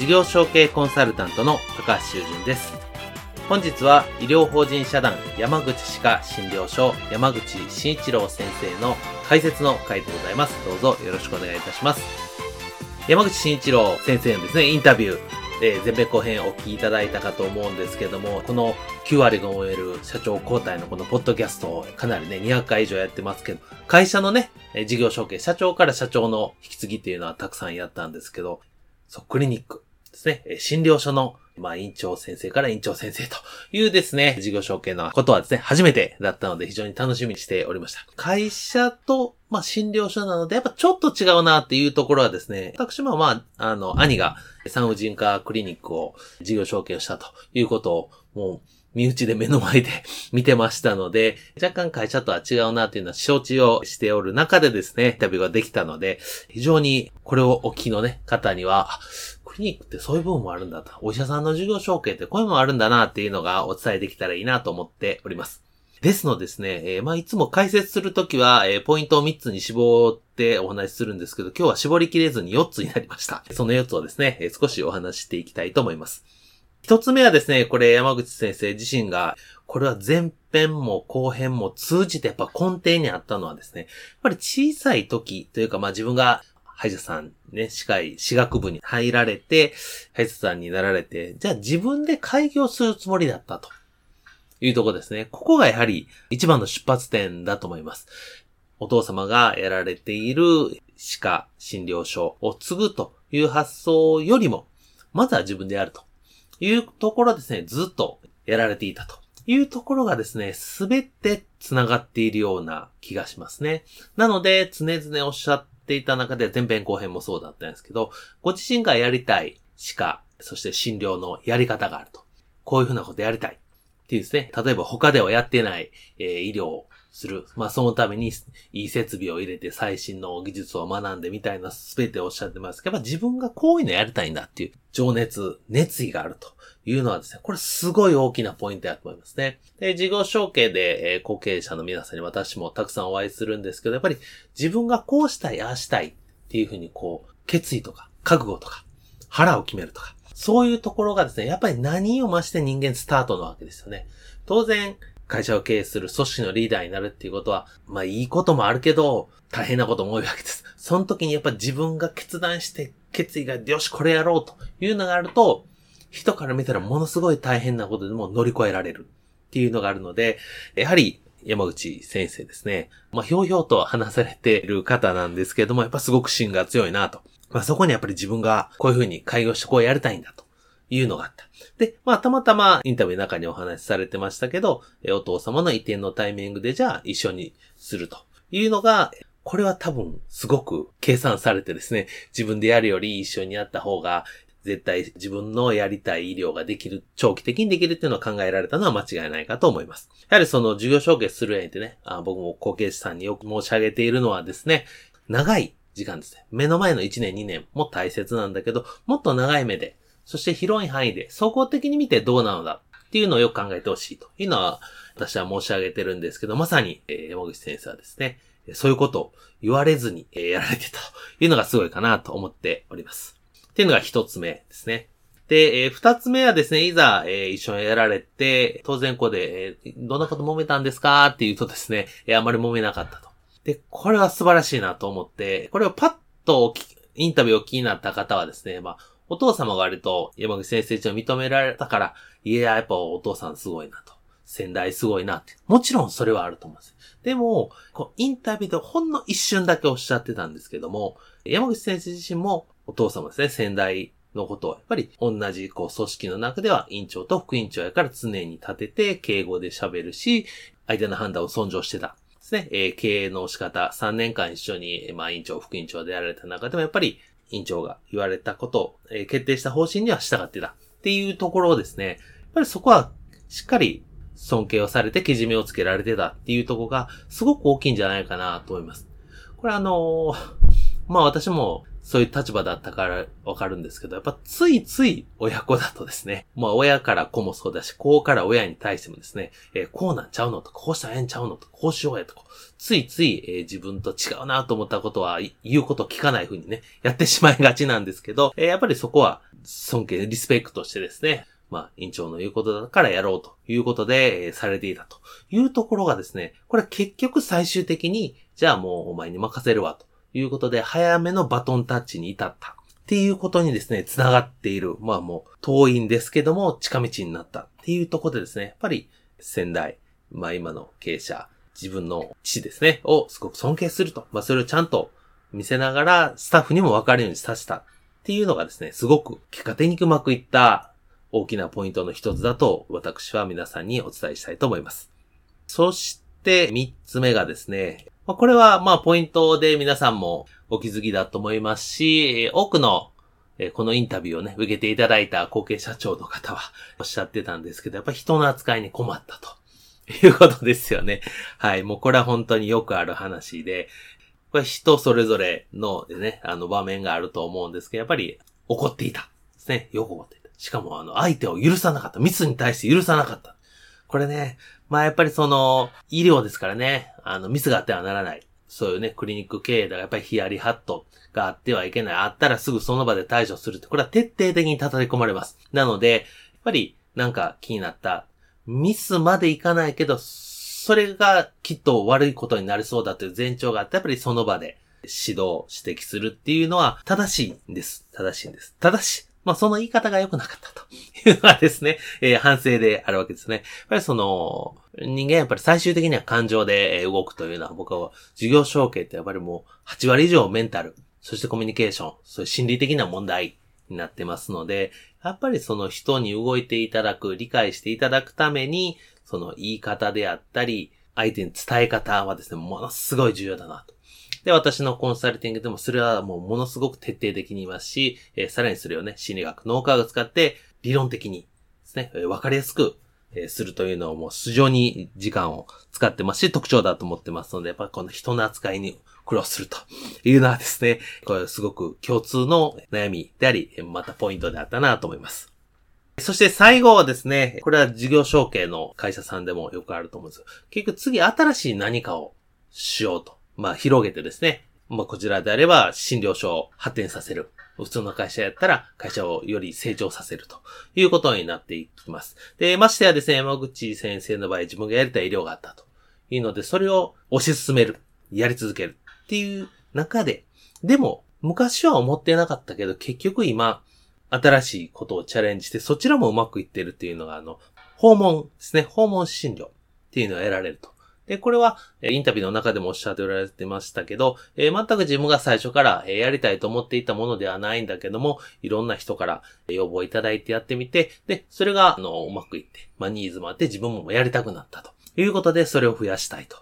事業承継コンサルタントの高橋修人です。本日は医療法人社団山口歯科診療所山口慎一郎先生の解説の回でございます。どうぞよろしくお願いいたします。山口慎一郎先生のですね、インタビュー、えー、前編後編お聞きいただいたかと思うんですけども、この9割が終える社長交代のこのポッドキャストをかなりね、200回以上やってますけど、会社のね、事業承継、社長から社長の引き継ぎっていうのはたくさんやったんですけど、そう、クリニック。ですね、診療所の、まあ、院長先生から院長先生というですね、事業承継のことはですね、初めてだったので非常に楽しみにしておりました。会社と、まあ、診療所なので、やっぱちょっと違うなっていうところはですね、私もまあ、あの、兄が産婦人科クリニックを事業承継をしたということを、もう、身内で目の前で 見てましたので、若干会社とは違うなというのは承知をしておる中でですね、インタビューができたので、非常にこれをお聞きのね、方には、クリニックってそういう部分もあるんだと。お医者さんの授業承継ってこういうのもあるんだなっていうのがお伝えできたらいいなと思っております。ですのですね、えー、まあ、いつも解説するときは、えー、ポイントを3つに絞ってお話しするんですけど、今日は絞りきれずに4つになりました。その4つをですね、えー、少しお話していきたいと思います。1つ目はですね、これ山口先生自身が、これは前編も後編も通じてやっぱ根底にあったのはですね、やっぱり小さい時というか、まあ自分が歯医者さんね、歯科医、歯学部に入られて、歯医者さんになられて、じゃあ自分で開業するつもりだったというとこですね。ここがやはり一番の出発点だと思います。お父様がやられている歯科診療所を継ぐという発想よりも、まずは自分でやるというところですね、ずっとやられていたというところがですね、すべて繋がっているような気がしますね。なので、常々おっしゃっていた中で前編後編もそうだったんですけど、ご自身がやりたい歯科、そして診療のやり方があると。こういうふうなことやりたい。っていうですね、例えば他ではやってない、えー、医療する。まあそのためにいい設備を入れて最新の技術を学んでみたいな全ておっしゃってますけど、やっぱ自分がこういうのやりたいんだっていう情熱、熱意があると。いうのはですね、これすごい大きなポイントだと思いますね。で、事業承継で、えー、後継者の皆さんに私もたくさんお会いするんですけど、やっぱり自分がこうしたい、ああしたいっていうふうにこう、決意とか、覚悟とか、腹を決めるとか、そういうところがですね、やっぱり何を増して人間スタートなわけですよね。当然、会社を経営する組織のリーダーになるっていうことは、まあいいこともあるけど、大変なことも多いわけです。その時にやっぱ自分が決断して決意が、よし、これやろうというのがあると、人から見たらものすごい大変なことでも乗り越えられるっていうのがあるので、やはり山口先生ですね。まあ、ひょうひょうと話されている方なんですけども、やっぱすごく芯が強いなと。まあ、そこにやっぱり自分がこういうふうに開業してこうやりたいんだというのがあった。で、まあ、たまたまインタビューの中にお話しされてましたけど、お父様の移転のタイミングでじゃあ一緒にするというのが、これは多分すごく計算されてですね、自分でやるより一緒にやった方が絶対自分のやりたい医療ができる、長期的にできるっていうのを考えられたのは間違いないかと思います。やはりその授業承継する上でね、あ僕も後継者さんによく申し上げているのはですね、長い時間ですね。目の前の1年2年も大切なんだけど、もっと長い目で、そして広い範囲で、総合的に見てどうなのだっていうのをよく考えてほしいというのは、私は申し上げてるんですけど、まさに、え、山口先生はですね、そういうことを言われずに、やられてたというのがすごいかなと思っております。っていうのが一つ目ですね。で、えー、二つ目はですね、いざ、え、一緒にやられて、当然ここで、え、どんなこと揉めたんですかって言うとですね、え、あまり揉めなかったと。で、これは素晴らしいなと思って、これをパッとインタビューを気になった方はですね、まあ、お父様が割と山口先生一を認められたから、いや、やっぱお父さんすごいなと。先代すごいなって。もちろんそれはあると思うんです。でも、こうインタビューでほんの一瞬だけおっしゃってたんですけども、山口先生自身もお父様ですね、先代のことを、やっぱり同じこう組織の中では委員長と副委員長やから常に立てて敬語で喋るし、相手の判断を尊重してた。ですね。えー、経営の仕方、3年間一緒に、まあ、委員長、副委員長でやられた中でも、やっぱり、委員長が言われたことを、えー、決定した方針には従ってた。っていうところをですね、やっぱりそこは、しっかり尊敬をされて、けじめをつけられてたっていうところが、すごく大きいんじゃないかなと思います。これあのー、まあ私もそういう立場だったからわかるんですけど、やっぱついつい親子だとですね、まあ親から子もそうだし、子から親に対してもですね、えー、こうなんちゃうのとか、こうしたらええんちゃうのとか、こうしようやとか、ついつい、えー、自分と違うなと思ったことは言うことを聞かない風にね、やってしまいがちなんですけど、えー、やっぱりそこは尊敬、リスペクトしてですね、まあ、委員長の言うことだからやろうということで、えー、されていたというところがですね、これ結局最終的に、じゃあもうお前に任せるわと。いうことで、早めのバトンタッチに至った。っていうことにですね、繋がっている。まあもう、遠いんですけども、近道になったっていうところでですね、やっぱり、先代、まあ今の経営者、自分の父ですね、をすごく尊敬すると。まあそれをちゃんと見せながら、スタッフにも分かるようにさせたっていうのがですね、すごく結果的にうまくいった大きなポイントの一つだと、私は皆さんにお伝えしたいと思います。そして、三つ目がですね、まあ、これは、まあ、ポイントで皆さんもお気づきだと思いますし、多くの、このインタビューをね、受けていただいた後継社長の方は おっしゃってたんですけど、やっぱ人の扱いに困ったと。いうことですよね。はい。もうこれは本当によくある話で、これ人それぞれのね、あの場面があると思うんですけど、やっぱり怒っていた。ですね。よく怒っていた。しかもあの、相手を許さなかった。ミスに対して許さなかった。これね、まあやっぱりその、医療ですからね、あの、ミスがあってはならない。そういうね、クリニック経営ではやっぱりヒヤリハットがあってはいけない。あったらすぐその場で対処するって、これは徹底的に叩き込まれます。なので、やっぱりなんか気になった。ミスまでいかないけど、それがきっと悪いことになりそうだという前兆があって、やっぱりその場で指導、指摘するっていうのは正しいんです。正しいんです。ただし、まあ、その言い方が良くなかったというのはですね、えー、反省であるわけですね。やっぱりその、人間やっぱり最終的には感情で動くというのは僕は、授業承継ってやっぱりもう8割以上メンタル、そしてコミュニケーション、そういう心理的な問題になってますので、やっぱりその人に動いていただく、理解していただくために、その言い方であったり、相手に伝え方はですね、ものすごい重要だなと。で、私のコンサルティングでもそれはもうものすごく徹底的に言いますし、えー、さらにそれをね、心理学、脳科学使って理論的にですね、えー、かりやすく、えー、するというのをもう非常に時間を使ってますし、特徴だと思ってますので、やっぱこの人の扱いに苦労するというのはですね、これすごく共通の悩みであり、またポイントであったなと思います。そして最後はですね、これは事業承継の会社さんでもよくあると思うんですよ結局次新しい何かをしようと。まあ、広げてですね、まあ、こちらであれば、診療所を発展させる。普通の会社やったら、会社をより成長させるということになっていきます。で、ましてやですね、山口先生の場合、自分がやりたい医療があったというので、それを推し進める。やり続ける。っていう中で、でも、昔は思ってなかったけど、結局今、新しいことをチャレンジして、そちらもうまくいってるっていうのが、あの、訪問ですね。訪問診療っていうのを得られると。で、これは、インタビューの中でもおっしゃっておられてましたけど、え、全く自分が最初からえやりたいと思っていたものではないんだけども、いろんな人から要望いただいてやってみて、で、それが、あの、うまくいって、まあ、ニーズもあって自分もやりたくなったということで、それを増やしたいと。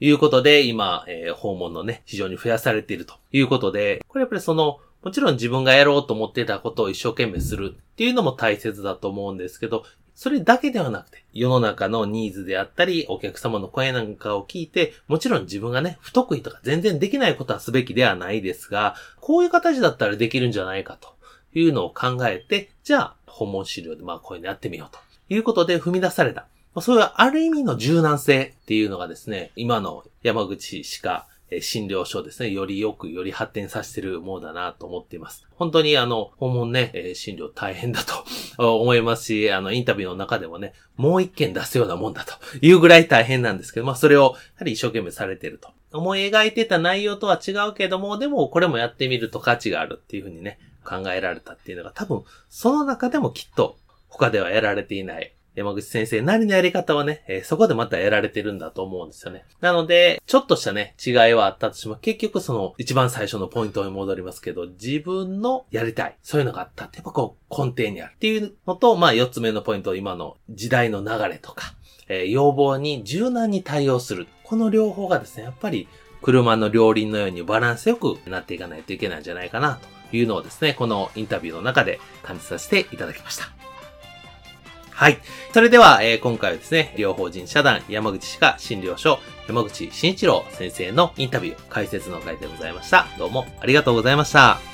いうことで、今、え、訪問のね、非常に増やされているということで、これやっぱりその、もちろん自分がやろうと思ってたことを一生懸命するっていうのも大切だと思うんですけど、それだけではなくて、世の中のニーズであったり、お客様の声なんかを聞いて、もちろん自分がね、不得意とか全然できないことはすべきではないですが、こういう形だったらできるんじゃないかというのを考えて、じゃあ、訪問資料でまあこういうのやってみようということで踏み出された。そういうある意味の柔軟性っていうのがですね、今の山口しかえ診療所ですね、よりよく、より発展させてるものだなと思っています。本当にあの、訪問ね、え診療大変だと 思いますし、あの、インタビューの中でもね、もう一件出すようなもんだというぐらい大変なんですけど、まあ、それを、やはり一生懸命されてると。思い描いてた内容とは違うけども、でもこれもやってみると価値があるっていうふうにね、考えられたっていうのが多分、その中でもきっと他ではやられていない山口先生なりのやり方はね、えー、そこでまた得られてるんだと思うんですよね。なので、ちょっとしたね、違いはあったとしても、結局その一番最初のポイントに戻りますけど、自分のやりたい、そういうのがあったって、やっぱこう根底にあるっていうのと、まあ四つ目のポイント、今の時代の流れとか、えー、要望に柔軟に対応する。この両方がですね、やっぱり車の両輪のようにバランスよくなっていかないといけないんじゃないかなというのをですね、このインタビューの中で感じさせていただきました。はい。それでは、えー、今回はですね、両方人社団山口歯科診療所山口慎一郎先生のインタビュー解説の回でございました。どうもありがとうございました。